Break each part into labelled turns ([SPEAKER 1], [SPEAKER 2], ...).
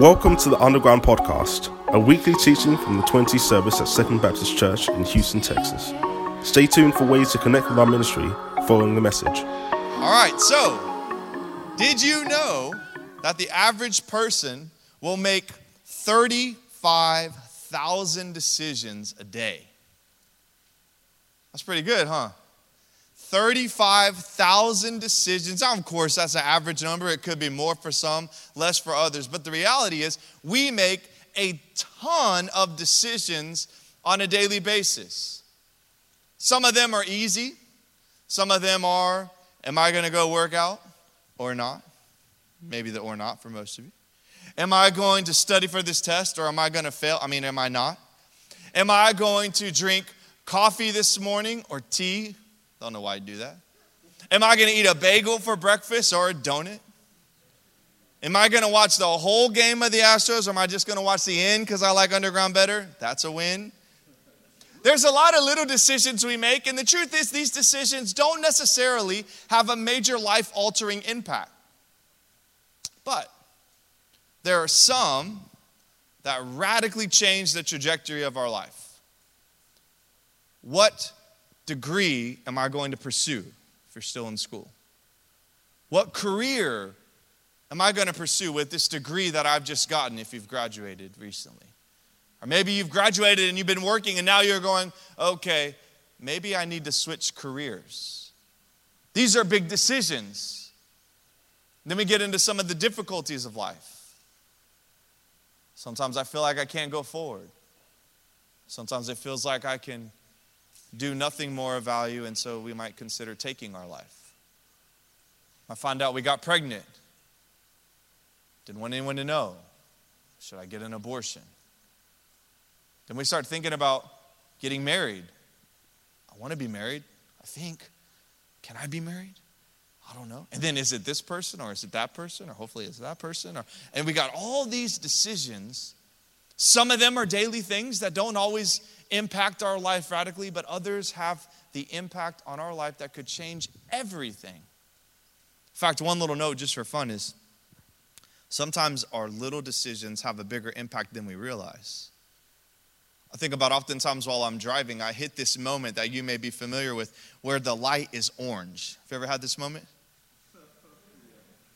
[SPEAKER 1] Welcome to the Underground Podcast, a weekly teaching from the 20 service at Second Baptist Church in Houston, Texas. Stay tuned for ways to connect with our ministry following the message.
[SPEAKER 2] All right, so did you know that the average person will make 35,000 decisions a day? That's pretty good, huh? 35,000 decisions. Now, of course, that's an average number. It could be more for some, less for others. But the reality is, we make a ton of decisions on a daily basis. Some of them are easy, some of them are, am I going to go work out or not? Maybe the or not for most of you. Am I going to study for this test or am I going to fail? I mean, am I not? Am I going to drink coffee this morning or tea don't know why you do that. Am I going to eat a bagel for breakfast or a donut? Am I going to watch the whole game of the Astros or am I just going to watch the end because I like underground better? That's a win. There's a lot of little decisions we make, and the truth is, these decisions don't necessarily have a major life altering impact. But there are some that radically change the trajectory of our life. What degree am I going to pursue if you're still in school? What career am I going to pursue with this degree that I've just gotten if you've graduated recently? Or maybe you've graduated and you've been working and now you're going, okay, maybe I need to switch careers. These are big decisions. Then we get into some of the difficulties of life. Sometimes I feel like I can't go forward. Sometimes it feels like I can do nothing more of value, and so we might consider taking our life. I find out we got pregnant. Didn't want anyone to know. Should I get an abortion? Then we start thinking about getting married. I want to be married. I think. Can I be married? I don't know. And then is it this person or is it that person or hopefully it's that person or and we got all these decisions. Some of them are daily things that don't always impact our life radically, but others have the impact on our life that could change everything. In fact, one little note just for fun is sometimes our little decisions have a bigger impact than we realize. I think about oftentimes while I'm driving, I hit this moment that you may be familiar with where the light is orange. Have you ever had this moment?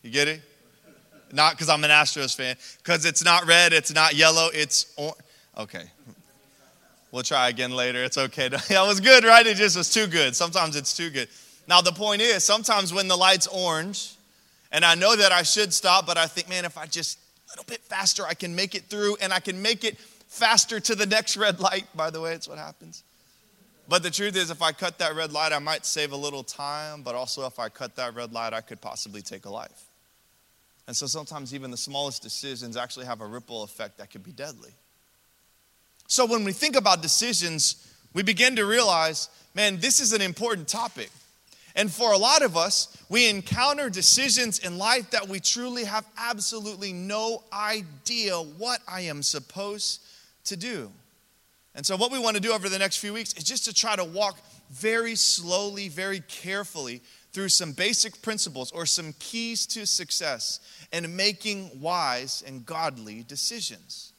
[SPEAKER 2] You get it? Not because I'm an Astros fan, because it's not red, it's not yellow, it's orange. Okay, We'll try again later. It's okay. that was good, right? It just was too good. Sometimes it's too good. Now, the point is, sometimes when the light's orange, and I know that I should stop, but I think, man, if I just a little bit faster, I can make it through and I can make it faster to the next red light. By the way, it's what happens. But the truth is, if I cut that red light, I might save a little time, but also if I cut that red light, I could possibly take a life. And so sometimes even the smallest decisions actually have a ripple effect that could be deadly. So when we think about decisions, we begin to realize, man, this is an important topic. And for a lot of us, we encounter decisions in life that we truly have absolutely no idea what I am supposed to do. And so, what we want to do over the next few weeks is just to try to walk very slowly, very carefully through some basic principles or some keys to success and making wise and godly decisions.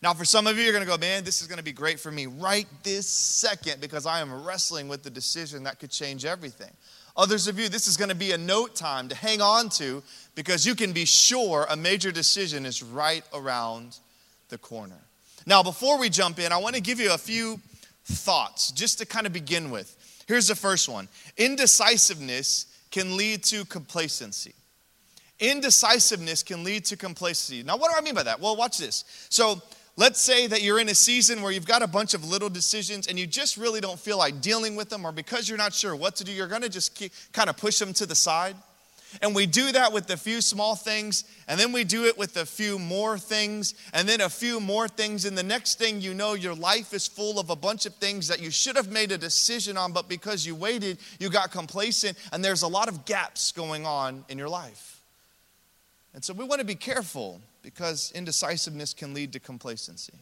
[SPEAKER 2] Now, for some of you, you're going to go, man, this is going to be great for me right this second because I am wrestling with the decision that could change everything. Others of you, this is going to be a note time to hang on to because you can be sure a major decision is right around the corner. Now, before we jump in, I want to give you a few thoughts just to kind of begin with. Here's the first one Indecisiveness can lead to complacency. Indecisiveness can lead to complacency. Now, what do I mean by that? Well, watch this. So, Let's say that you're in a season where you've got a bunch of little decisions and you just really don't feel like dealing with them, or because you're not sure what to do, you're gonna just keep, kind of push them to the side. And we do that with a few small things, and then we do it with a few more things, and then a few more things. And the next thing you know, your life is full of a bunch of things that you should have made a decision on, but because you waited, you got complacent, and there's a lot of gaps going on in your life. And so we want to be careful because indecisiveness can lead to complacency.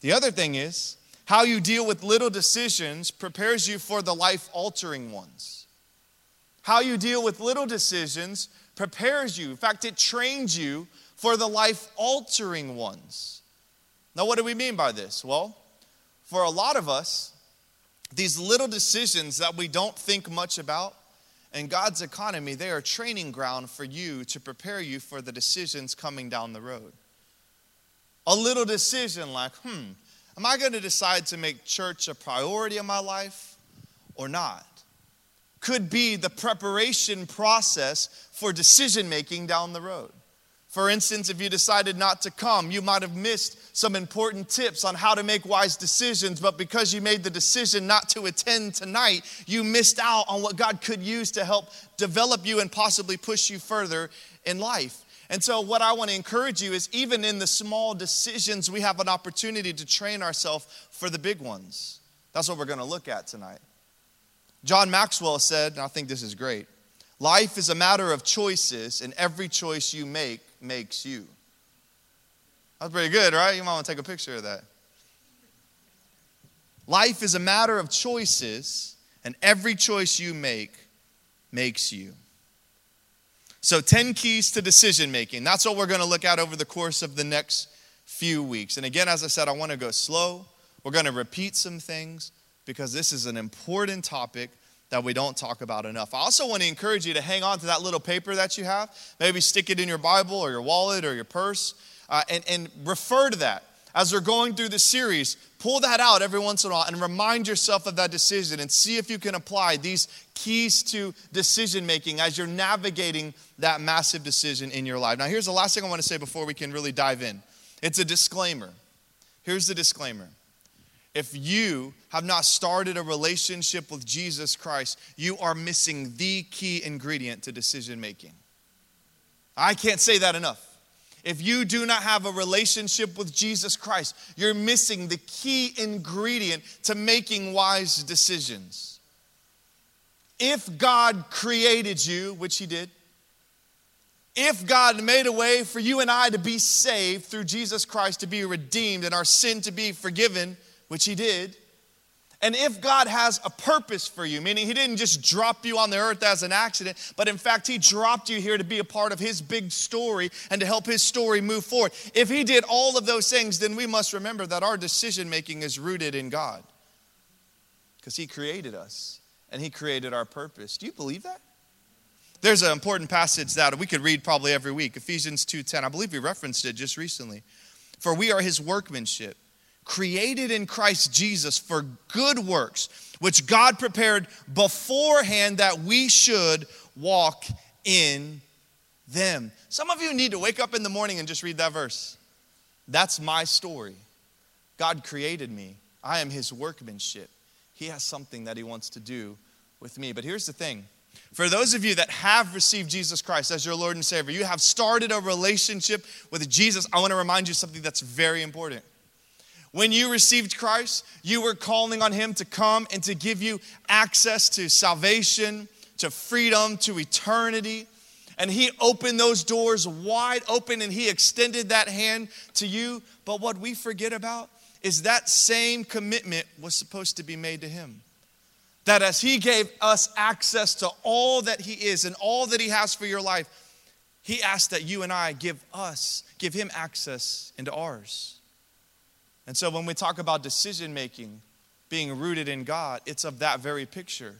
[SPEAKER 2] The other thing is, how you deal with little decisions prepares you for the life altering ones. How you deal with little decisions prepares you. In fact, it trains you for the life altering ones. Now, what do we mean by this? Well, for a lot of us, these little decisions that we don't think much about in God's economy, they are training ground for you to prepare you for the decisions coming down the road. A little decision like, hmm, am I going to decide to make church a priority in my life or not? Could be the preparation process for decision making down the road. For instance, if you decided not to come, you might have missed some important tips on how to make wise decisions, but because you made the decision not to attend tonight, you missed out on what God could use to help develop you and possibly push you further in life. And so, what I want to encourage you is even in the small decisions, we have an opportunity to train ourselves for the big ones. That's what we're going to look at tonight. John Maxwell said, and I think this is great life is a matter of choices, and every choice you make makes you. That's pretty good, right? You might want to take a picture of that. Life is a matter of choices, and every choice you make makes you. So, 10 keys to decision making. That's what we're going to look at over the course of the next few weeks. And again, as I said, I want to go slow. We're going to repeat some things because this is an important topic that we don't talk about enough. I also want to encourage you to hang on to that little paper that you have. Maybe stick it in your Bible or your wallet or your purse uh, and, and refer to that. As we're going through the series, pull that out every once in a while and remind yourself of that decision and see if you can apply these keys to decision making as you're navigating that massive decision in your life. Now, here's the last thing I want to say before we can really dive in it's a disclaimer. Here's the disclaimer if you have not started a relationship with Jesus Christ, you are missing the key ingredient to decision making. I can't say that enough. If you do not have a relationship with Jesus Christ, you're missing the key ingredient to making wise decisions. If God created you, which He did, if God made a way for you and I to be saved through Jesus Christ, to be redeemed, and our sin to be forgiven, which he did, and if God has a purpose for you, meaning He didn't just drop you on the earth as an accident, but in fact, He dropped you here to be a part of His big story and to help His story move forward. If He did all of those things, then we must remember that our decision making is rooted in God because He created us and He created our purpose. Do you believe that? There's an important passage that we could read probably every week Ephesians 2:10. I believe we referenced it just recently. For we are His workmanship created in Christ Jesus for good works, which God prepared beforehand that we should walk in them. Some of you need to wake up in the morning and just read that verse. That's my story. God created me, I am His workmanship. He has something that He wants to do with me. But here's the thing. For those of you that have received Jesus Christ as your Lord and Savior, you have started a relationship with Jesus. I want to remind you something that's very important. When you received Christ, you were calling on Him to come and to give you access to salvation, to freedom, to eternity. And He opened those doors wide open and He extended that hand to you. But what we forget about is that same commitment was supposed to be made to Him. That as He gave us access to all that He is and all that He has for your life, He asked that you and I give us, give Him access into ours. And so when we talk about decision making being rooted in God, it's of that very picture.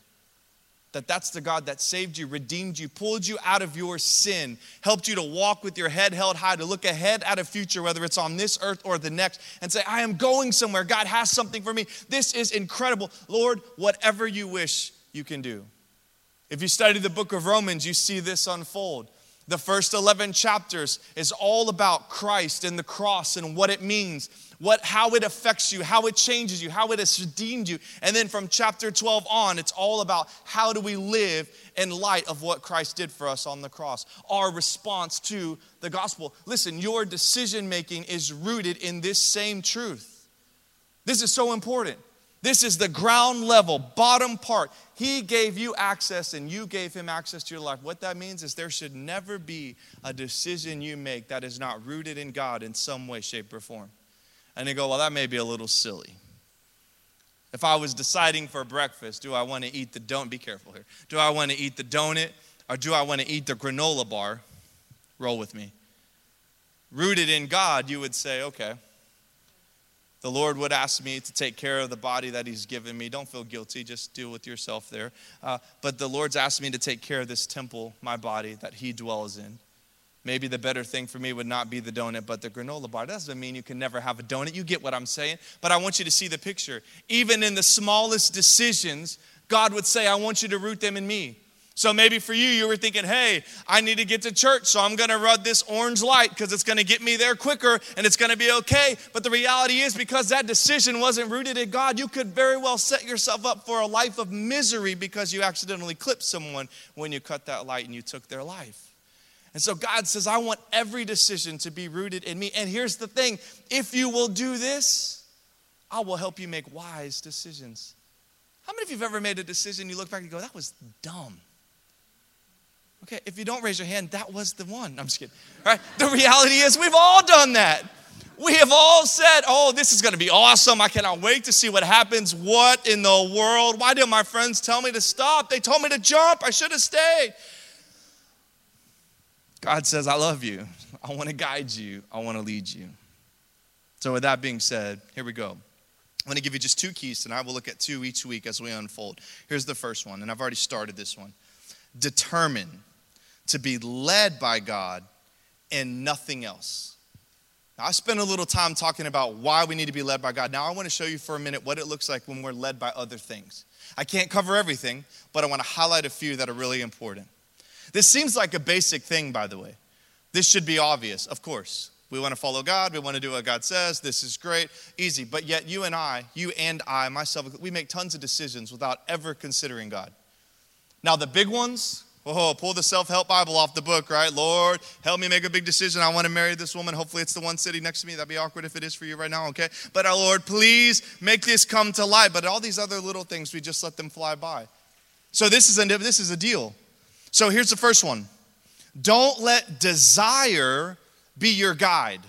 [SPEAKER 2] That that's the God that saved you, redeemed you, pulled you out of your sin, helped you to walk with your head held high, to look ahead at a future, whether it's on this earth or the next, and say, I am going somewhere. God has something for me. This is incredible. Lord, whatever you wish, you can do. If you study the book of Romans, you see this unfold. The first 11 chapters is all about Christ and the cross and what it means what, how it affects you, how it changes you, how it has redeemed you. And then from chapter 12 on, it's all about how do we live in light of what Christ did for us on the cross, our response to the gospel. Listen, your decision making is rooted in this same truth. This is so important. This is the ground level, bottom part. He gave you access and you gave him access to your life. What that means is there should never be a decision you make that is not rooted in God in some way, shape, or form. And they go, well, that may be a little silly. If I was deciding for breakfast, do I want to eat the donut? Be careful here. Do I want to eat the donut Or do I want to eat the granola bar? Roll with me. Rooted in God, you would say, okay. The Lord would ask me to take care of the body that He's given me. Don't feel guilty, just deal with yourself there. Uh, but the Lord's asked me to take care of this temple, my body, that He dwells in. Maybe the better thing for me would not be the donut, but the granola bar. That doesn't mean you can never have a donut. You get what I'm saying. But I want you to see the picture. Even in the smallest decisions, God would say, I want you to root them in me. So maybe for you, you were thinking, hey, I need to get to church, so I'm gonna run this orange light because it's gonna get me there quicker and it's gonna be okay. But the reality is, because that decision wasn't rooted in God, you could very well set yourself up for a life of misery because you accidentally clipped someone when you cut that light and you took their life. And so God says, I want every decision to be rooted in me. And here's the thing if you will do this, I will help you make wise decisions. How many of you have ever made a decision, you look back and go, that was dumb? Okay, if you don't raise your hand, that was the one. I'm just kidding. All right? The reality is, we've all done that. We have all said, Oh, this is going to be awesome. I cannot wait to see what happens. What in the world? Why did my friends tell me to stop? They told me to jump. I should have stayed. God says, I love you. I want to guide you. I want to lead you. So, with that being said, here we go. I'm going to give you just two keys tonight. We'll look at two each week as we unfold. Here's the first one, and I've already started this one. Determine to be led by God and nothing else. Now, I spent a little time talking about why we need to be led by God. Now, I want to show you for a minute what it looks like when we're led by other things. I can't cover everything, but I want to highlight a few that are really important. This seems like a basic thing, by the way. This should be obvious, of course. We want to follow God. We want to do what God says. This is great, easy. But yet, you and I, you and I, myself, we make tons of decisions without ever considering God. Now, the big ones, oh, pull the self help Bible off the book, right? Lord, help me make a big decision. I want to marry this woman. Hopefully, it's the one sitting next to me. That'd be awkward if it is for you right now, okay? But, our uh, Lord, please make this come to light. But all these other little things, we just let them fly by. So, this is a, this is a deal. So here's the first one don't let desire be your guide.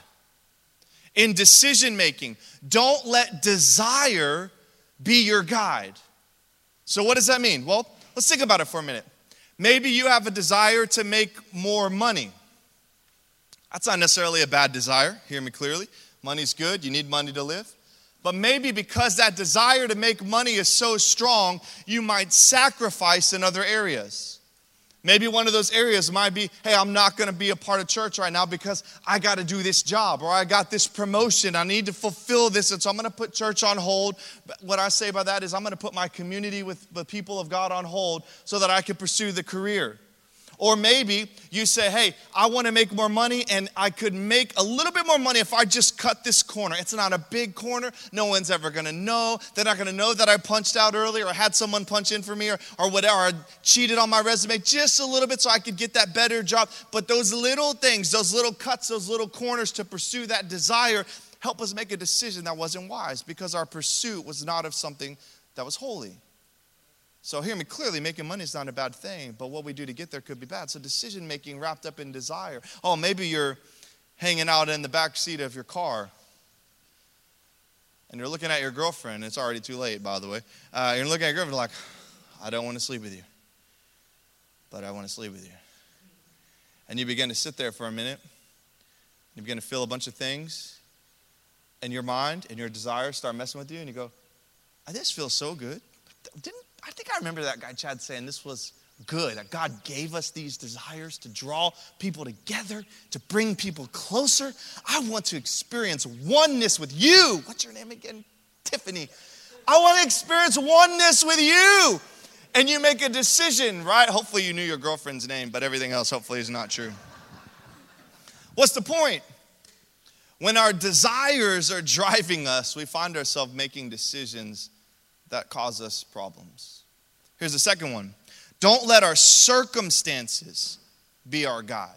[SPEAKER 2] In decision making, don't let desire be your guide. So, what does that mean? Well, let's think about it for a minute. Maybe you have a desire to make more money. That's not necessarily a bad desire, hear me clearly. Money's good, you need money to live. But maybe because that desire to make money is so strong, you might sacrifice in other areas. Maybe one of those areas might be, hey, I'm not going to be a part of church right now because I got to do this job or I got this promotion. I need to fulfill this. And so I'm going to put church on hold. But what I say by that is I'm going to put my community with the people of God on hold so that I can pursue the career. Or maybe you say, hey, I want to make more money and I could make a little bit more money if I just cut this corner. It's not a big corner. No one's ever going to know. They're not going to know that I punched out earlier or had someone punch in for me or, or whatever. I cheated on my resume just a little bit so I could get that better job. But those little things, those little cuts, those little corners to pursue that desire help us make a decision that wasn't wise because our pursuit was not of something that was holy. So, hear me clearly, making money is not a bad thing, but what we do to get there could be bad. So, decision making wrapped up in desire. Oh, maybe you're hanging out in the back seat of your car and you're looking at your girlfriend. It's already too late, by the way. Uh, you're looking at your girlfriend like, I don't want to sleep with you, but I want to sleep with you. And you begin to sit there for a minute. You begin to feel a bunch of things, and your mind and your desires start messing with you, and you go, This feels so good. Didn't I think I remember that guy, Chad, saying this was good, that God gave us these desires to draw people together, to bring people closer. I want to experience oneness with you. What's your name again? Tiffany. I want to experience oneness with you. And you make a decision, right? Hopefully, you knew your girlfriend's name, but everything else, hopefully, is not true. What's the point? When our desires are driving us, we find ourselves making decisions that cause us problems. Here's the second one don't let our circumstances be our guide.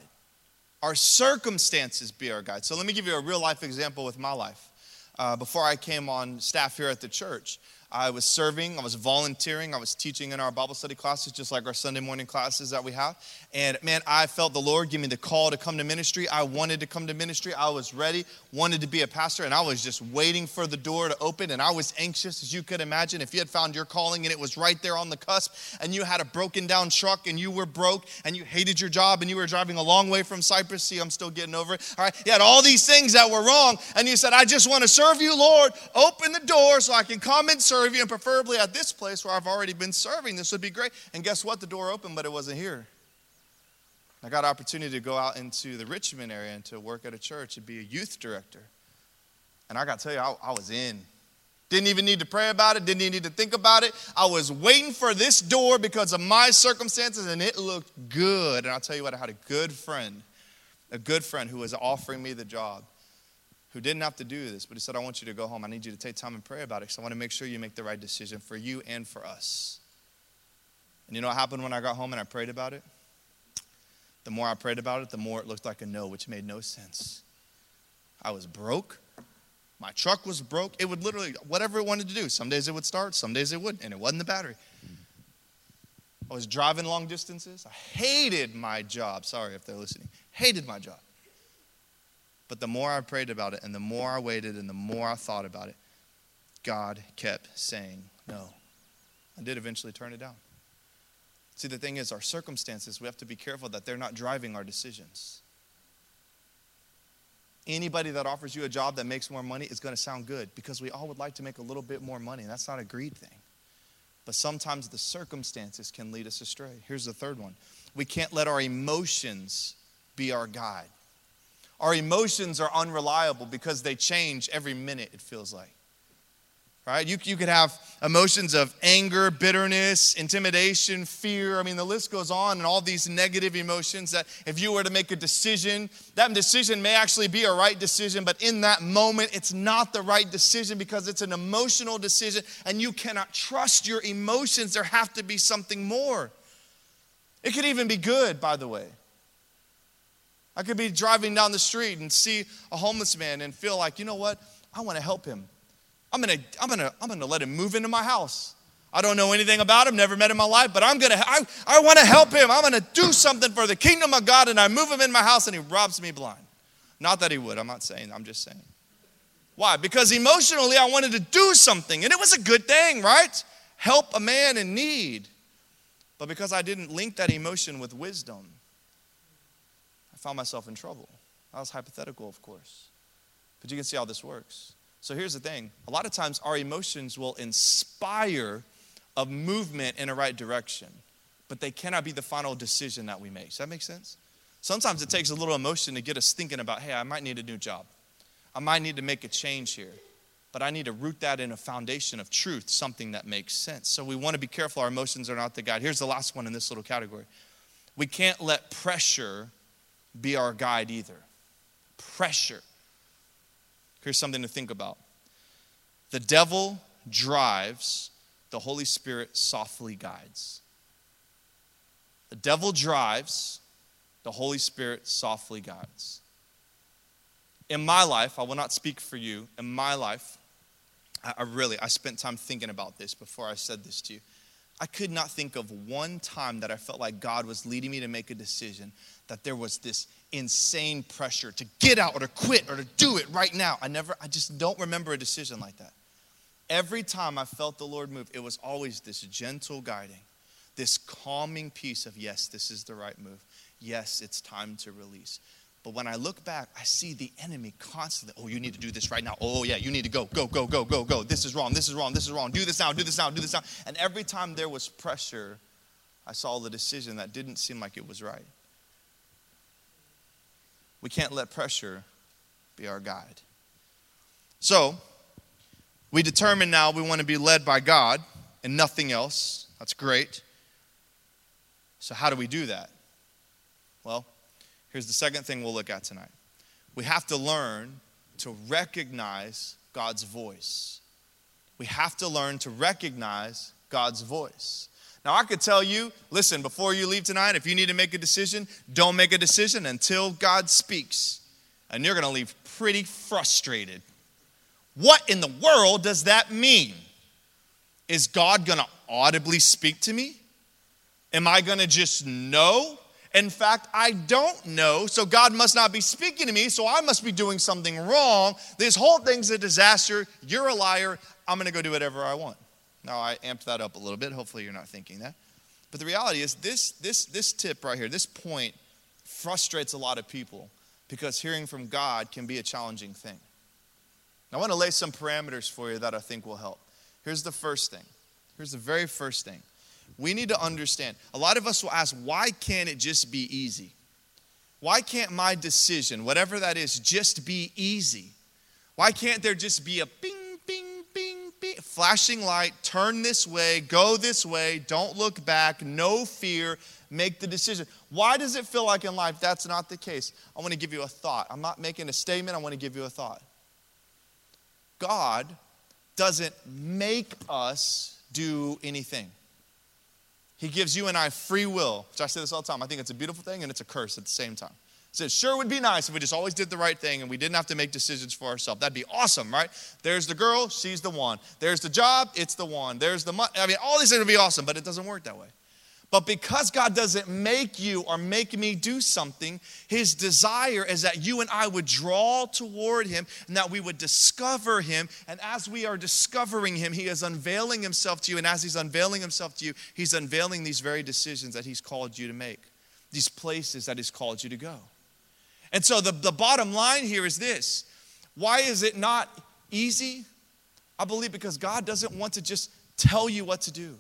[SPEAKER 2] Our circumstances be our guide. So let me give you a real life example with my life. Uh, before I came on staff here at the church, I was serving, I was volunteering, I was teaching in our Bible study classes, just like our Sunday morning classes that we have. And man, I felt the Lord give me the call to come to ministry. I wanted to come to ministry. I was ready, wanted to be a pastor, and I was just waiting for the door to open. And I was anxious, as you could imagine, if you had found your calling and it was right there on the cusp, and you had a broken down truck and you were broke and you hated your job and you were driving a long way from Cypress. See, I'm still getting over it. All right, you had all these things that were wrong, and you said, I just want to serve you, Lord. Open the door so I can come and serve serve you, and preferably at this place where I've already been serving. This would be great. And guess what? The door opened, but it wasn't here. I got an opportunity to go out into the Richmond area and to work at a church and be a youth director. And I got to tell you, I, I was in. Didn't even need to pray about it, didn't even need to think about it. I was waiting for this door because of my circumstances, and it looked good. And I'll tell you what, I had a good friend, a good friend who was offering me the job who didn't have to do this, but he said, I want you to go home. I need you to take time and pray about it because I want to make sure you make the right decision for you and for us. And you know what happened when I got home and I prayed about it? The more I prayed about it, the more it looked like a no, which made no sense. I was broke. My truck was broke. It would literally, whatever it wanted to do, some days it would start, some days it wouldn't, and it wasn't the battery. I was driving long distances. I hated my job. Sorry if they're listening. Hated my job. But the more I prayed about it and the more I waited and the more I thought about it, God kept saying no. I did eventually turn it down. See, the thing is, our circumstances, we have to be careful that they're not driving our decisions. Anybody that offers you a job that makes more money is going to sound good because we all would like to make a little bit more money. That's not a greed thing. But sometimes the circumstances can lead us astray. Here's the third one we can't let our emotions be our guide. Our emotions are unreliable because they change every minute, it feels like. Right? You, you could have emotions of anger, bitterness, intimidation, fear. I mean, the list goes on, and all these negative emotions that if you were to make a decision, that decision may actually be a right decision, but in that moment, it's not the right decision because it's an emotional decision, and you cannot trust your emotions. There have to be something more. It could even be good, by the way. I could be driving down the street and see a homeless man and feel like, you know what? I want to help him. I'm gonna, I'm gonna, I'm gonna let him move into my house. I don't know anything about him, never met him in my life, but I'm gonna, I, I want to help him. I'm gonna do something for the kingdom of God, and I move him in my house, and he robs me blind. Not that he would. I'm not saying. I'm just saying. Why? Because emotionally, I wanted to do something, and it was a good thing, right? Help a man in need. But because I didn't link that emotion with wisdom, found myself in trouble. That was hypothetical, of course. But you can see how this works. So here's the thing a lot of times our emotions will inspire a movement in a right direction, but they cannot be the final decision that we make. Does that make sense? Sometimes it takes a little emotion to get us thinking about, hey, I might need a new job. I might need to make a change here. But I need to root that in a foundation of truth, something that makes sense. So we want to be careful our emotions are not the guide. Here's the last one in this little category. We can't let pressure be our guide either. Pressure. Here's something to think about the devil drives, the Holy Spirit softly guides. The devil drives, the Holy Spirit softly guides. In my life, I will not speak for you. In my life, I, really, I spent time thinking about this before I said this to you. I could not think of one time that I felt like God was leading me to make a decision that there was this insane pressure to get out or to quit or to do it right now. I never, I just don't remember a decision like that. Every time I felt the Lord move, it was always this gentle guiding, this calming peace of, yes, this is the right move. Yes, it's time to release. But when I look back, I see the enemy constantly, oh, you need to do this right now. Oh, yeah, you need to go, go, go, go, go, go. This is wrong, this is wrong, this is wrong. Do this now, do this now, do this now. And every time there was pressure, I saw the decision that didn't seem like it was right. We can't let pressure be our guide. So, we determine now we want to be led by God and nothing else. That's great. So, how do we do that? Well, here's the second thing we'll look at tonight. We have to learn to recognize God's voice. We have to learn to recognize God's voice. Now, I could tell you, listen, before you leave tonight, if you need to make a decision, don't make a decision until God speaks. And you're going to leave pretty frustrated. What in the world does that mean? Is God going to audibly speak to me? Am I going to just know? In fact, I don't know, so God must not be speaking to me, so I must be doing something wrong. This whole thing's a disaster. You're a liar. I'm going to go do whatever I want. Now, I amped that up a little bit. Hopefully, you're not thinking that. But the reality is, this, this, this tip right here, this point, frustrates a lot of people because hearing from God can be a challenging thing. I want to lay some parameters for you that I think will help. Here's the first thing. Here's the very first thing we need to understand. A lot of us will ask, why can't it just be easy? Why can't my decision, whatever that is, just be easy? Why can't there just be a bing, bing, bing, bing, flashing light, turn this way, go this way, don't look back, no fear, make the decision? Why does it feel like in life that's not the case? I want to give you a thought. I'm not making a statement, I want to give you a thought. God doesn't make us do anything. He gives you and I free will, which I say this all the time. I think it's a beautiful thing and it's a curse at the same time. He says, sure would be nice if we just always did the right thing and we didn't have to make decisions for ourselves. That'd be awesome, right? There's the girl, she's the one. There's the job, it's the one. There's the money. I mean, all these things would be awesome, but it doesn't work that way. But because God doesn't make you or make me do something, His desire is that you and I would draw toward Him and that we would discover Him. And as we are discovering Him, He is unveiling Himself to you. And as He's unveiling Himself to you, He's unveiling these very decisions that He's called you to make, these places that He's called you to go. And so the, the bottom line here is this why is it not easy? I believe because God doesn't want to just tell you what to do,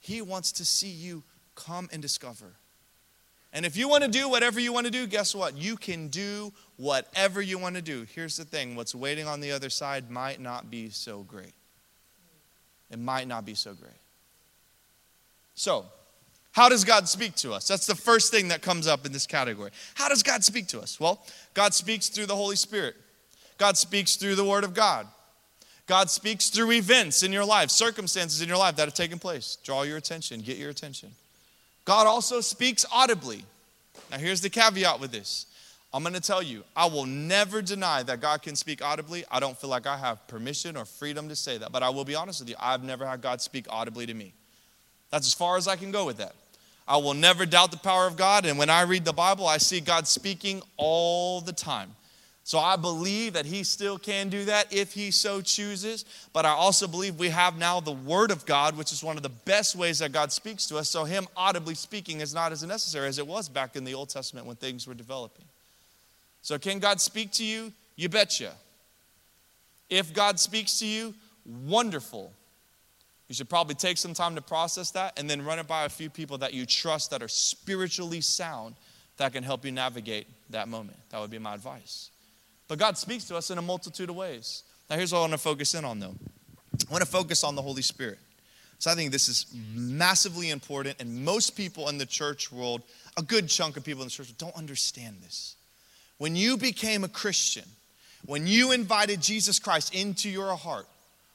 [SPEAKER 2] He wants to see you Come and discover. And if you want to do whatever you want to do, guess what? You can do whatever you want to do. Here's the thing what's waiting on the other side might not be so great. It might not be so great. So, how does God speak to us? That's the first thing that comes up in this category. How does God speak to us? Well, God speaks through the Holy Spirit, God speaks through the Word of God. God speaks through events in your life, circumstances in your life that have taken place. Draw your attention, get your attention. God also speaks audibly. Now, here's the caveat with this. I'm going to tell you, I will never deny that God can speak audibly. I don't feel like I have permission or freedom to say that. But I will be honest with you, I've never had God speak audibly to me. That's as far as I can go with that. I will never doubt the power of God. And when I read the Bible, I see God speaking all the time. So I believe that he still can do that if he so chooses. But I also believe we have now the Word of God, which is one of the best ways that God speaks to us. So him audibly speaking is not as necessary as it was back in the Old Testament when things were developing. So can God speak to you? You betcha. If God speaks to you, wonderful. You should probably take some time to process that and then run it by a few people that you trust that are spiritually sound that can help you navigate that moment. That would be my advice. But God speaks to us in a multitude of ways. Now, here's what I want to focus in on, though. I want to focus on the Holy Spirit. So I think this is massively important, and most people in the church world, a good chunk of people in the church, don't understand this. When you became a Christian, when you invited Jesus Christ into your heart,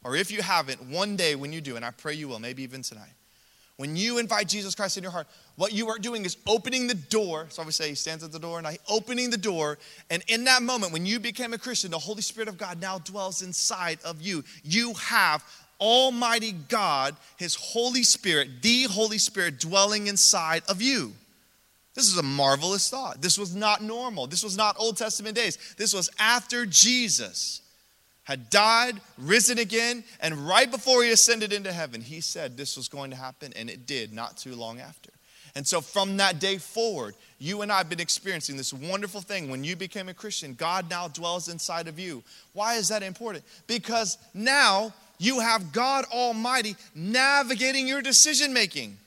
[SPEAKER 2] or if you haven't, one day when you do, and I pray you will, maybe even tonight, when you invite Jesus Christ in your heart, what you are doing is opening the door. So I say he stands at the door and I opening the door. And in that moment, when you became a Christian, the Holy Spirit of God now dwells inside of you. You have Almighty God, His Holy Spirit, the Holy Spirit dwelling inside of you. This is a marvelous thought. This was not normal. This was not Old Testament days. This was after Jesus had died, risen again, and right before he ascended into heaven, he said this was going to happen, and it did not too long after. And so from that day forward, you and I have been experiencing this wonderful thing. When you became a Christian, God now dwells inside of you. Why is that important? Because now you have God Almighty navigating your decision making.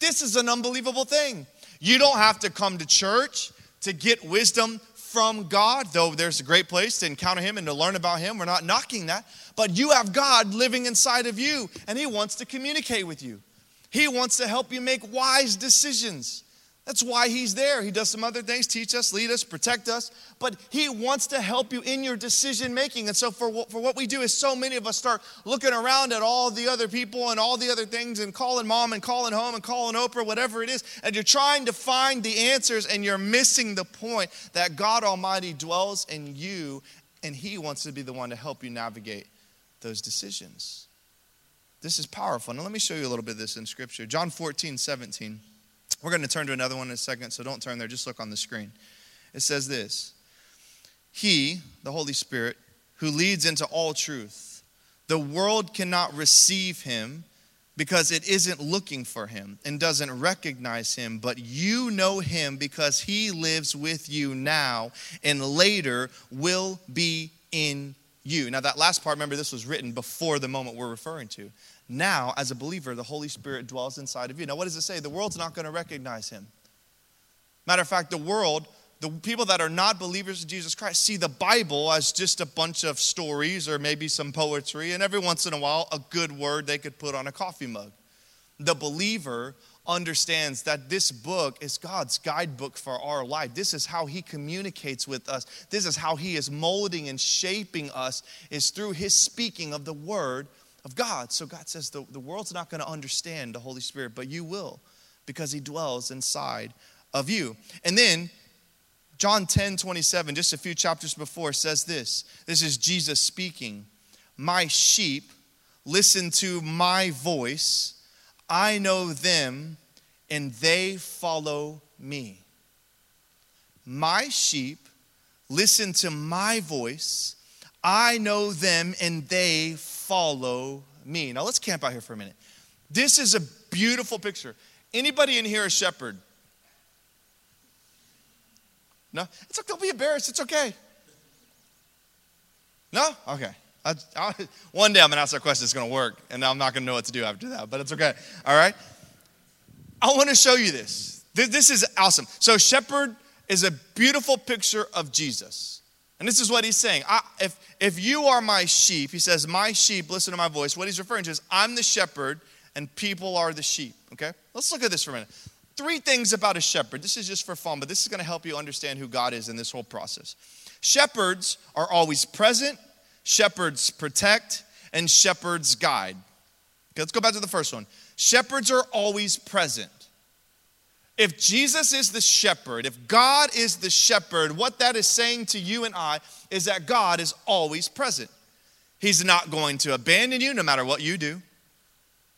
[SPEAKER 2] This is an unbelievable thing. You don't have to come to church to get wisdom from God, though there's a great place to encounter Him and to learn about Him. We're not knocking that. But you have God living inside of you, and He wants to communicate with you. He wants to help you make wise decisions. That's why he's there. He does some other things, teach us, lead us, protect us, but he wants to help you in your decision making. And so, for what, for what we do is so many of us start looking around at all the other people and all the other things and calling mom and calling home and calling Oprah, whatever it is, and you're trying to find the answers and you're missing the point that God Almighty dwells in you and he wants to be the one to help you navigate those decisions. This is powerful. Now, let me show you a little bit of this in Scripture. John 14, 17. We're going to turn to another one in a second, so don't turn there. Just look on the screen. It says this He, the Holy Spirit, who leads into all truth, the world cannot receive him because it isn't looking for him and doesn't recognize him, but you know him because he lives with you now and later will be in you. Now, that last part, remember, this was written before the moment we're referring to. Now, as a believer, the Holy Spirit dwells inside of you. Now, what does it say? The world's not going to recognize him. Matter of fact, the world, the people that are not believers in Jesus Christ, see the Bible as just a bunch of stories or maybe some poetry, and every once in a while, a good word they could put on a coffee mug. The believer understands that this book is God's guidebook for our life. This is how He communicates with us. This is how He is molding and shaping us, is through His speaking of the Word of God. So God says the, the world's not going to understand the Holy Spirit, but you will because He dwells inside of you. And then John 10 27, just a few chapters before, says this. This is Jesus speaking. My sheep listen to my voice I know them and they follow me. My sheep listen to my voice. I know them and they follow me. Now let's camp out here for a minute. This is a beautiful picture. Anybody in here a shepherd? No? It's okay. Don't be embarrassed. It's okay. No? Okay. I, I, one day I'm going to ask that question. It's going to work, and I'm not going to know what to do after that, but it's okay. All right? I want to show you this. this. This is awesome. So, shepherd is a beautiful picture of Jesus. And this is what he's saying. I, if, if you are my sheep, he says, My sheep, listen to my voice. What he's referring to is, I'm the shepherd, and people are the sheep. Okay? Let's look at this for a minute. Three things about a shepherd. This is just for fun, but this is going to help you understand who God is in this whole process. Shepherds are always present, shepherds protect, and shepherds guide. Okay, let's go back to the first one. Shepherds are always present. If Jesus is the shepherd, if God is the shepherd, what that is saying to you and I is that God is always present. He's not going to abandon you no matter what you do.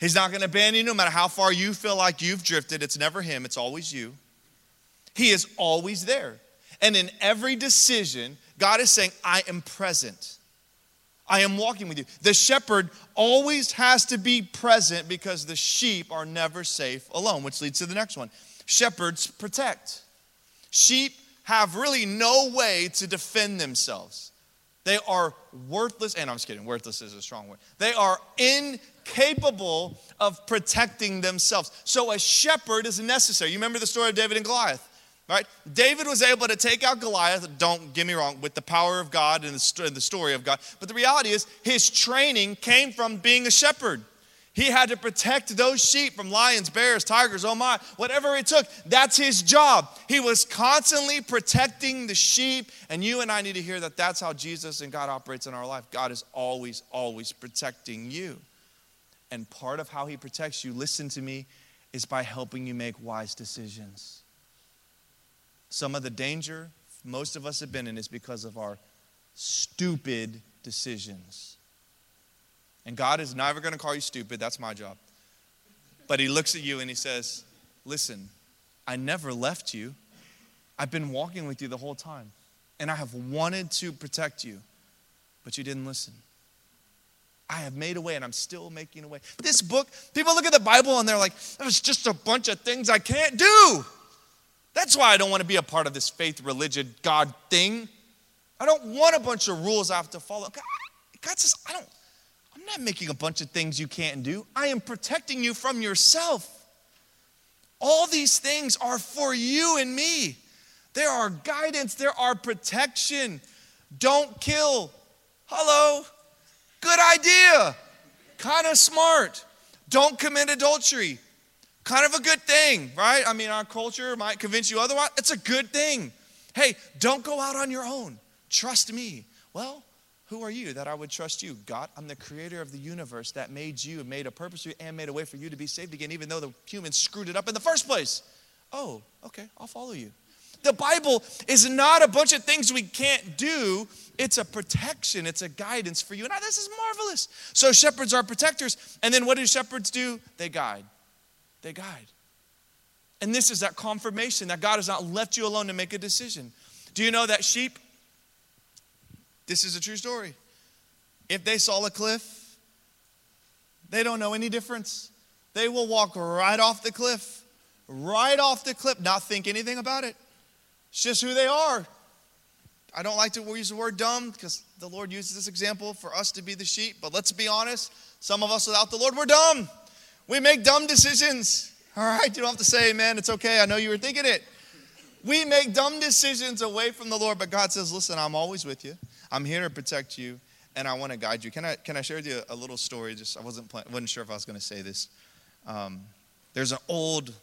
[SPEAKER 2] He's not going to abandon you no matter how far you feel like you've drifted. It's never Him, it's always you. He is always there. And in every decision, God is saying, I am present. I am walking with you. The shepherd always has to be present because the sheep are never safe alone, which leads to the next one. Shepherds protect. Sheep have really no way to defend themselves. They are worthless, and I'm just kidding, worthless is a strong word. They are incapable of protecting themselves. So a shepherd is necessary. You remember the story of David and Goliath? Right? David was able to take out Goliath, don't get me wrong, with the power of God and the story of God. But the reality is, his training came from being a shepherd. He had to protect those sheep from lions, bears, tigers, oh my, whatever it took. That's his job. He was constantly protecting the sheep. And you and I need to hear that that's how Jesus and God operates in our life. God is always, always protecting you. And part of how he protects you, listen to me, is by helping you make wise decisions. Some of the danger most of us have been in is because of our stupid decisions. And God is never going to call you stupid. That's my job. But He looks at you and He says, Listen, I never left you. I've been walking with you the whole time. And I have wanted to protect you, but you didn't listen. I have made a way and I'm still making a way. This book, people look at the Bible and they're like, there's just a bunch of things I can't do. That's why I don't want to be a part of this faith, religion, God thing. I don't want a bunch of rules I have to follow. God, God says, I don't, I'm not making a bunch of things you can't do. I am protecting you from yourself. All these things are for you and me. There are guidance, there are protection. Don't kill. Hello. Good idea. Kind of smart. Don't commit adultery kind of a good thing, right? I mean, our culture might convince you otherwise. It's a good thing. Hey, don't go out on your own. Trust me. Well, who are you that I would trust you? God, I'm the creator of the universe that made you made a purpose for you and made a way for you to be saved again, even though the humans screwed it up in the first place. Oh, okay, I'll follow you. The Bible is not a bunch of things we can't do. It's a protection, it's a guidance for you. And this is marvelous. So, shepherds are protectors. And then what do shepherds do? They guide. They guide. And this is that confirmation that God has not left you alone to make a decision. Do you know that sheep? This is a true story. If they saw a cliff, they don't know any difference. They will walk right off the cliff, right off the cliff, not think anything about it. It's just who they are. I don't like to use the word dumb because the Lord uses this example for us to be the sheep, but let's be honest. Some of us without the Lord, we're dumb. We make dumb decisions. All right, you don't have to say amen. It's okay. I know you were thinking it. We make dumb decisions away from the Lord, but God says, listen, I'm always with you. I'm here to protect you, and I want to guide you. Can I, can I share with you a little story? Just I wasn't, plan- wasn't sure if I was going to say this. Um, there's an old,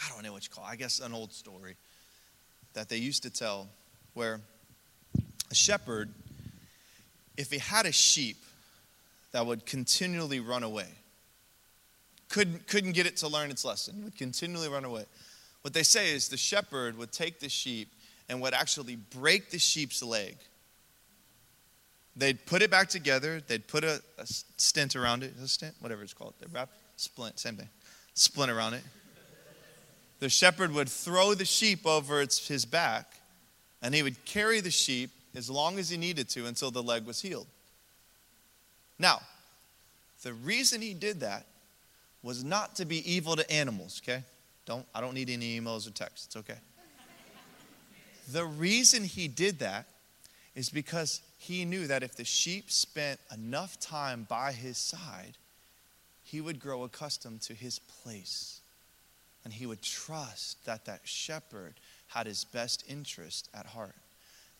[SPEAKER 2] I don't know what you call it, I guess an old story that they used to tell where a shepherd, if he had a sheep that would continually run away, couldn't, couldn't get it to learn its lesson, would continually run away. What they say is the shepherd would take the sheep and would actually break the sheep's leg. They'd put it back together, they'd put a, a stent around it, a stent, whatever it's called, they wrap splint, same thing, splint around it. The shepherd would throw the sheep over its, his back, and he would carry the sheep as long as he needed to until the leg was healed. Now, the reason he did that was not to be evil to animals, okay? Don't I don't need any emails or texts, it's okay. The reason he did that is because he knew that if the sheep spent enough time by his side, he would grow accustomed to his place. And he would trust that that shepherd had his best interest at heart.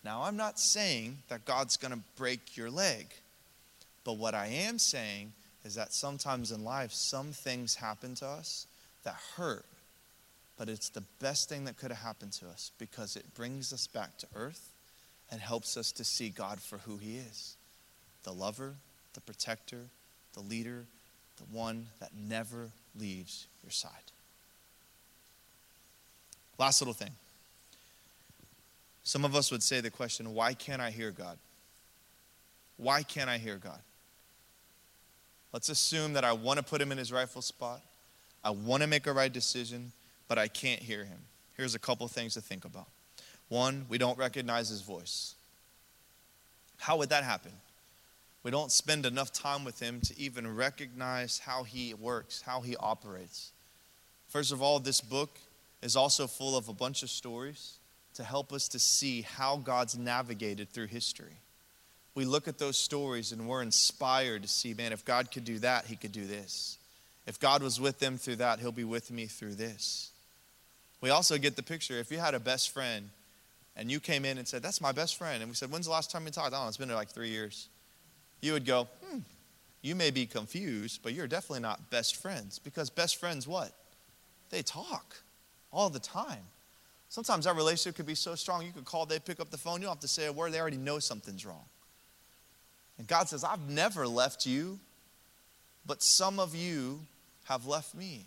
[SPEAKER 2] Now, I'm not saying that God's going to break your leg, but what I am saying is that sometimes in life, some things happen to us that hurt, but it's the best thing that could have happened to us because it brings us back to earth and helps us to see God for who He is the lover, the protector, the leader, the one that never leaves your side. Last little thing. Some of us would say the question, why can't I hear God? Why can't I hear God? Let's assume that I want to put him in his rightful spot. I want to make a right decision, but I can't hear him. Here's a couple things to think about. One, we don't recognize his voice. How would that happen? We don't spend enough time with him to even recognize how he works, how he operates. First of all, this book is also full of a bunch of stories to help us to see how God's navigated through history. We look at those stories and we're inspired to see, man, if God could do that, he could do this. If God was with them through that, he'll be with me through this. We also get the picture. If you had a best friend and you came in and said, That's my best friend, and we said, When's the last time we talked? Oh, it's been like three years. You would go, Hmm, you may be confused, but you're definitely not best friends because best friends what? They talk all the time. Sometimes that relationship could be so strong, you could call, they pick up the phone, you don't have to say a word, they already know something's wrong. And God says, I've never left you, but some of you have left me.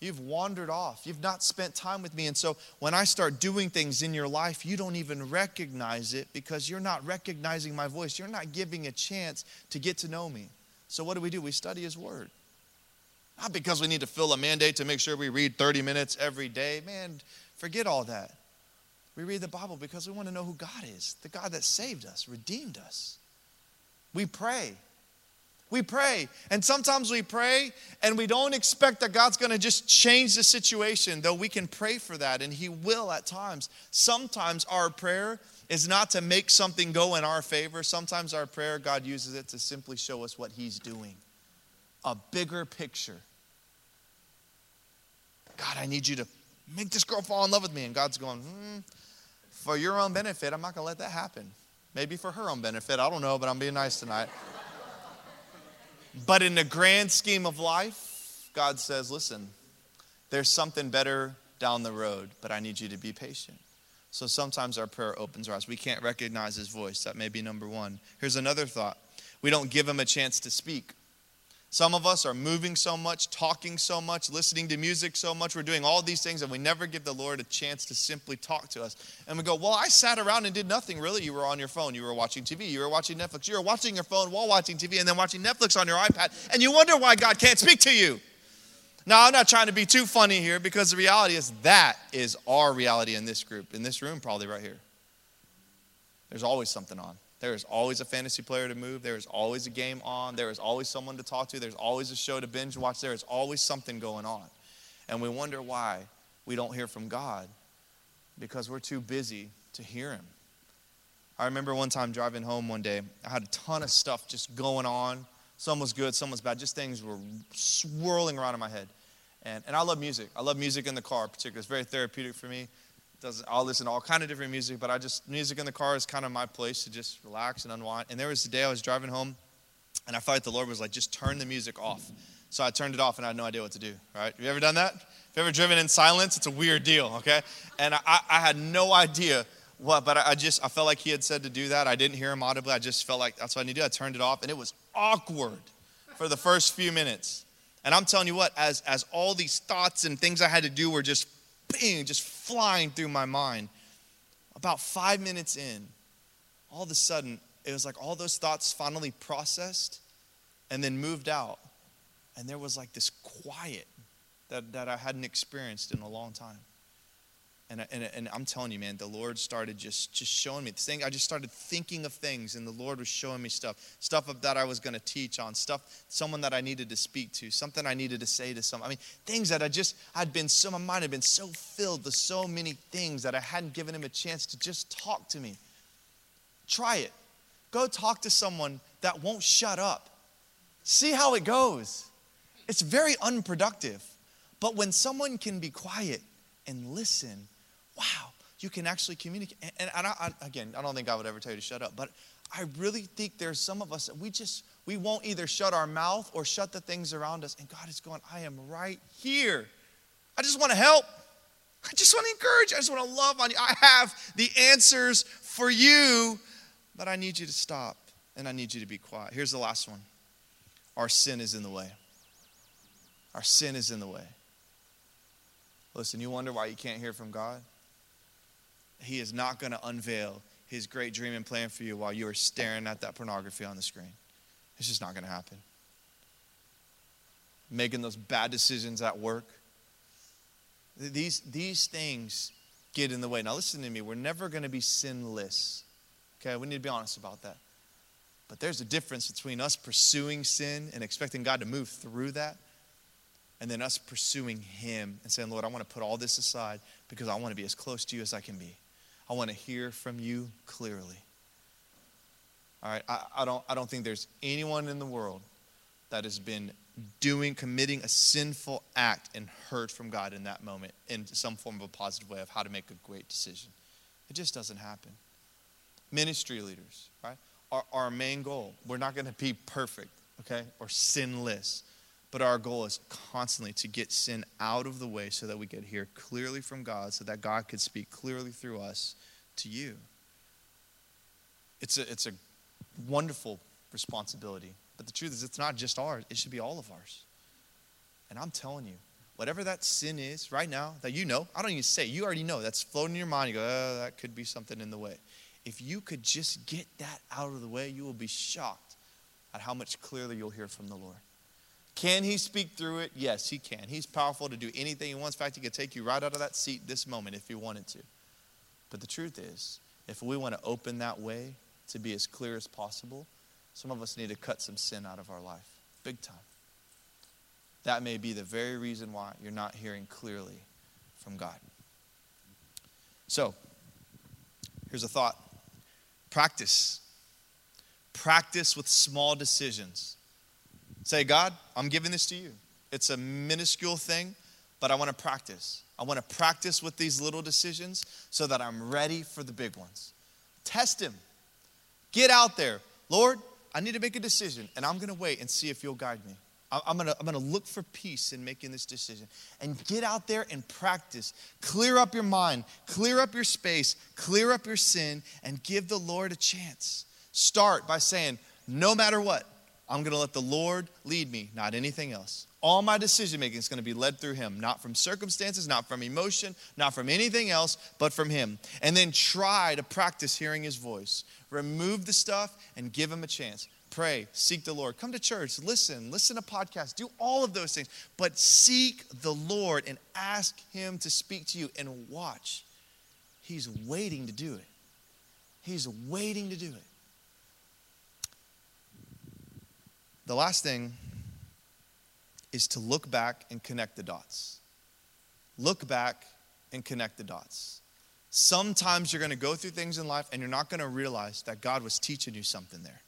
[SPEAKER 2] You've wandered off. You've not spent time with me. And so when I start doing things in your life, you don't even recognize it because you're not recognizing my voice. You're not giving a chance to get to know me. So what do we do? We study His Word. Not because we need to fill a mandate to make sure we read 30 minutes every day. Man, forget all that. We read the Bible because we want to know who God is the God that saved us, redeemed us. We pray. We pray. And sometimes we pray and we don't expect that God's going to just change the situation, though we can pray for that and He will at times. Sometimes our prayer is not to make something go in our favor. Sometimes our prayer, God uses it to simply show us what He's doing a bigger picture. God, I need you to make this girl fall in love with me. And God's going, hmm, for your own benefit, I'm not going to let that happen. Maybe for her own benefit. I don't know, but I'm being nice tonight. But in the grand scheme of life, God says, listen, there's something better down the road, but I need you to be patient. So sometimes our prayer opens our eyes. We can't recognize his voice. That may be number one. Here's another thought we don't give him a chance to speak. Some of us are moving so much, talking so much, listening to music so much. We're doing all these things, and we never give the Lord a chance to simply talk to us. And we go, Well, I sat around and did nothing really. You were on your phone, you were watching TV, you were watching Netflix, you were watching your phone while watching TV, and then watching Netflix on your iPad, and you wonder why God can't speak to you. Now, I'm not trying to be too funny here because the reality is that is our reality in this group, in this room, probably right here. There's always something on. There is always a fantasy player to move. There is always a game on. There is always someone to talk to. There's always a show to binge watch. There is always something going on. And we wonder why we don't hear from God because we're too busy to hear Him. I remember one time driving home one day, I had a ton of stuff just going on. Some was good, some was bad. Just things were swirling around in my head. And, and I love music. I love music in the car, particularly. It's very therapeutic for me does I'll listen to all kind of different music, but I just music in the car is kind of my place to just relax and unwind. And there was a day I was driving home, and I felt like the Lord was like, just turn the music off. So I turned it off, and I had no idea what to do. Right? Have you ever done that? Have you ever driven in silence? It's a weird deal. Okay? And I, I had no idea what, but I just I felt like He had said to do that. I didn't hear Him audibly. I just felt like that's what I need to do. I turned it off, and it was awkward for the first few minutes. And I'm telling you what, as as all these thoughts and things I had to do were just bing, just flying through my mind. About five minutes in, all of a sudden, it was like all those thoughts finally processed and then moved out. And there was like this quiet that, that I hadn't experienced in a long time. And, and, and I'm telling you, man, the Lord started just, just showing me this thing. I just started thinking of things, and the Lord was showing me stuff, stuff that I was going to teach on, stuff, someone that I needed to speak to, something I needed to say to someone. I mean, things that I just, I'd been so, my mind had been so filled with so many things that I hadn't given him a chance to just talk to me. Try it. Go talk to someone that won't shut up. See how it goes. It's very unproductive. But when someone can be quiet and listen, wow, you can actually communicate. And, and I, I, again, I don't think I would ever tell you to shut up, but I really think there's some of us that we just, we won't either shut our mouth or shut the things around us. And God is going, I am right here. I just want to help. I just want to encourage. I just want to love on you. I have the answers for you, but I need you to stop and I need you to be quiet. Here's the last one our sin is in the way. Our sin is in the way. Listen, you wonder why you can't hear from God? He is not going to unveil his great dream and plan for you while you are staring at that pornography on the screen. It's just not going to happen. Making those bad decisions at work. These, these things get in the way. Now, listen to me. We're never going to be sinless. Okay? We need to be honest about that. But there's a difference between us pursuing sin and expecting God to move through that and then us pursuing Him and saying, Lord, I want to put all this aside because I want to be as close to you as I can be. I want to hear from you clearly. All right, I, I, don't, I don't think there's anyone in the world that has been doing, committing a sinful act and heard from God in that moment in some form of a positive way of how to make a great decision. It just doesn't happen. Ministry leaders, right? Our, our main goal, we're not going to be perfect, okay, or sinless. But our goal is constantly to get sin out of the way so that we could hear clearly from God, so that God could speak clearly through us to you. It's a, it's a wonderful responsibility. But the truth is, it's not just ours, it should be all of ours. And I'm telling you, whatever that sin is right now that you know, I don't even say, you already know, that's floating in your mind. You go, oh, that could be something in the way. If you could just get that out of the way, you will be shocked at how much clearly you'll hear from the Lord. Can he speak through it? Yes, he can. He's powerful to do anything he wants. In fact, he could take you right out of that seat this moment if he wanted to. But the truth is, if we want to open that way to be as clear as possible, some of us need to cut some sin out of our life, big time. That may be the very reason why you're not hearing clearly from God. So, here's a thought practice. Practice with small decisions. Say, God, I'm giving this to you. It's a minuscule thing, but I want to practice. I want to practice with these little decisions so that I'm ready for the big ones. Test Him. Get out there. Lord, I need to make a decision, and I'm going to wait and see if you'll guide me. I'm to I'm to look for peace in making this decision. And get out there and practice. Clear up your mind, clear up your space, clear up your sin, and give the Lord a chance. Start by saying, no matter what, I'm going to let the Lord lead me, not anything else. All my decision making is going to be led through Him, not from circumstances, not from emotion, not from anything else, but from Him. And then try to practice hearing His voice. Remove the stuff and give Him a chance. Pray, seek the Lord. Come to church, listen, listen to podcasts, do all of those things. But seek the Lord and ask Him to speak to you and watch. He's waiting to do it. He's waiting to do it. The last thing is to look back and connect the dots. Look back and connect the dots. Sometimes you're going to go through things in life and you're not going to realize that God was teaching you something there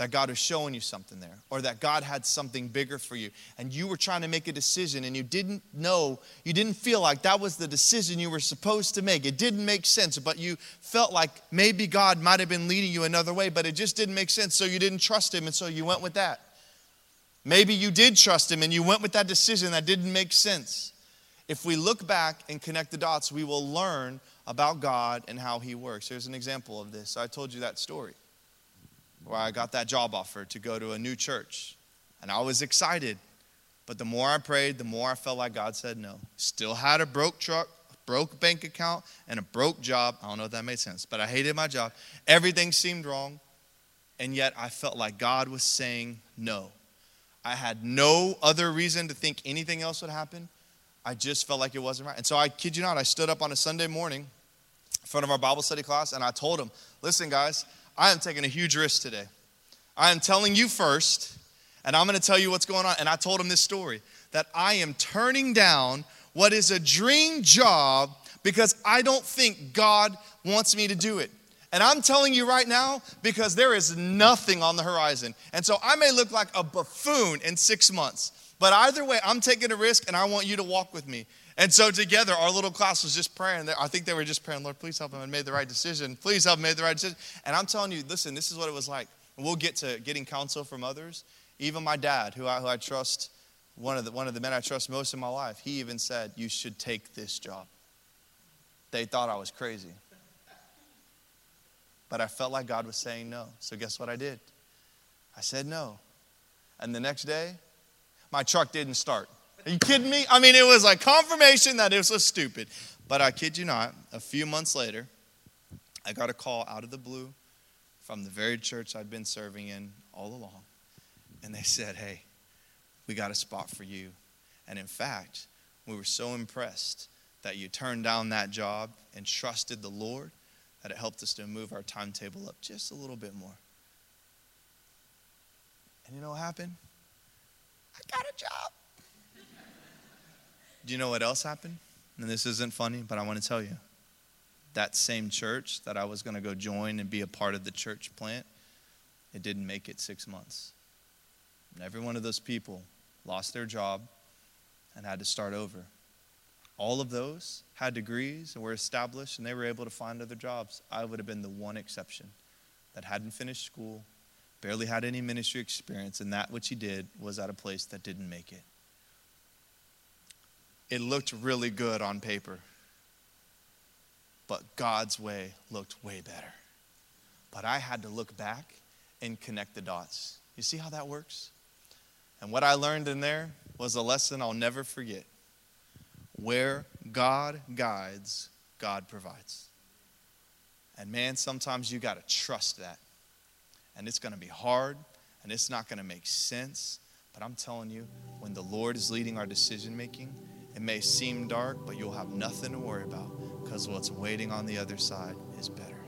[SPEAKER 2] that God was showing you something there, or that God had something bigger for you, and you were trying to make a decision and you didn't know, you didn't feel like that was the decision you were supposed to make. It didn't make sense, but you felt like maybe God might have been leading you another way, but it just didn't make sense, so you didn't trust Him, and so you went with that. Maybe you did trust Him and you went with that decision that didn't make sense. If we look back and connect the dots, we will learn about God and how He works. Here's an example of this. I told you that story where I got that job offer to go to a new church. And I was excited. But the more I prayed, the more I felt like God said no. Still had a broke truck, broke bank account, and a broke job. I don't know if that made sense, but I hated my job. Everything seemed wrong. And yet I felt like God was saying no. I had no other reason to think anything else would happen. I just felt like it wasn't right. And so I kid you not, I stood up on a Sunday morning in front of our Bible study class and I told them, listen, guys, I am taking a huge risk today. I am telling you first, and I'm going to tell you what's going on. And I told him this story that I am turning down what is a dream job because I don't think God wants me to do it. And I'm telling you right now because there is nothing on the horizon. And so I may look like a buffoon in six months, but either way, I'm taking a risk and I want you to walk with me. And so together, our little class was just praying. I think they were just praying, Lord, please help them and made the right decision. Please help them made the right decision. And I'm telling you, listen, this is what it was like. We'll get to getting counsel from others. Even my dad, who I, who I trust, one of, the, one of the men I trust most in my life, he even said, You should take this job. They thought I was crazy. But I felt like God was saying no. So guess what I did? I said no. And the next day, my truck didn't start. Are you kidding me? I mean, it was like confirmation that it was so stupid. But I kid you not, a few months later, I got a call out of the blue from the very church I'd been serving in all along. And they said, Hey, we got a spot for you. And in fact, we were so impressed that you turned down that job and trusted the Lord that it helped us to move our timetable up just a little bit more. And you know what happened? I got a job. Do you know what else happened? And this isn't funny, but I want to tell you. That same church that I was going to go join and be a part of the church plant, it didn't make it six months. And every one of those people lost their job and had to start over. All of those had degrees and were established and they were able to find other jobs. I would have been the one exception that hadn't finished school, barely had any ministry experience, and that which he did was at a place that didn't make it it looked really good on paper. But God's way looked way better. But I had to look back and connect the dots. You see how that works? And what I learned in there was a lesson I'll never forget. Where God guides, God provides. And man, sometimes you got to trust that. And it's going to be hard and it's not going to make sense. But I'm telling you, when the Lord is leading our decision making, it may seem dark, but you'll have nothing to worry about because what's waiting on the other side is better.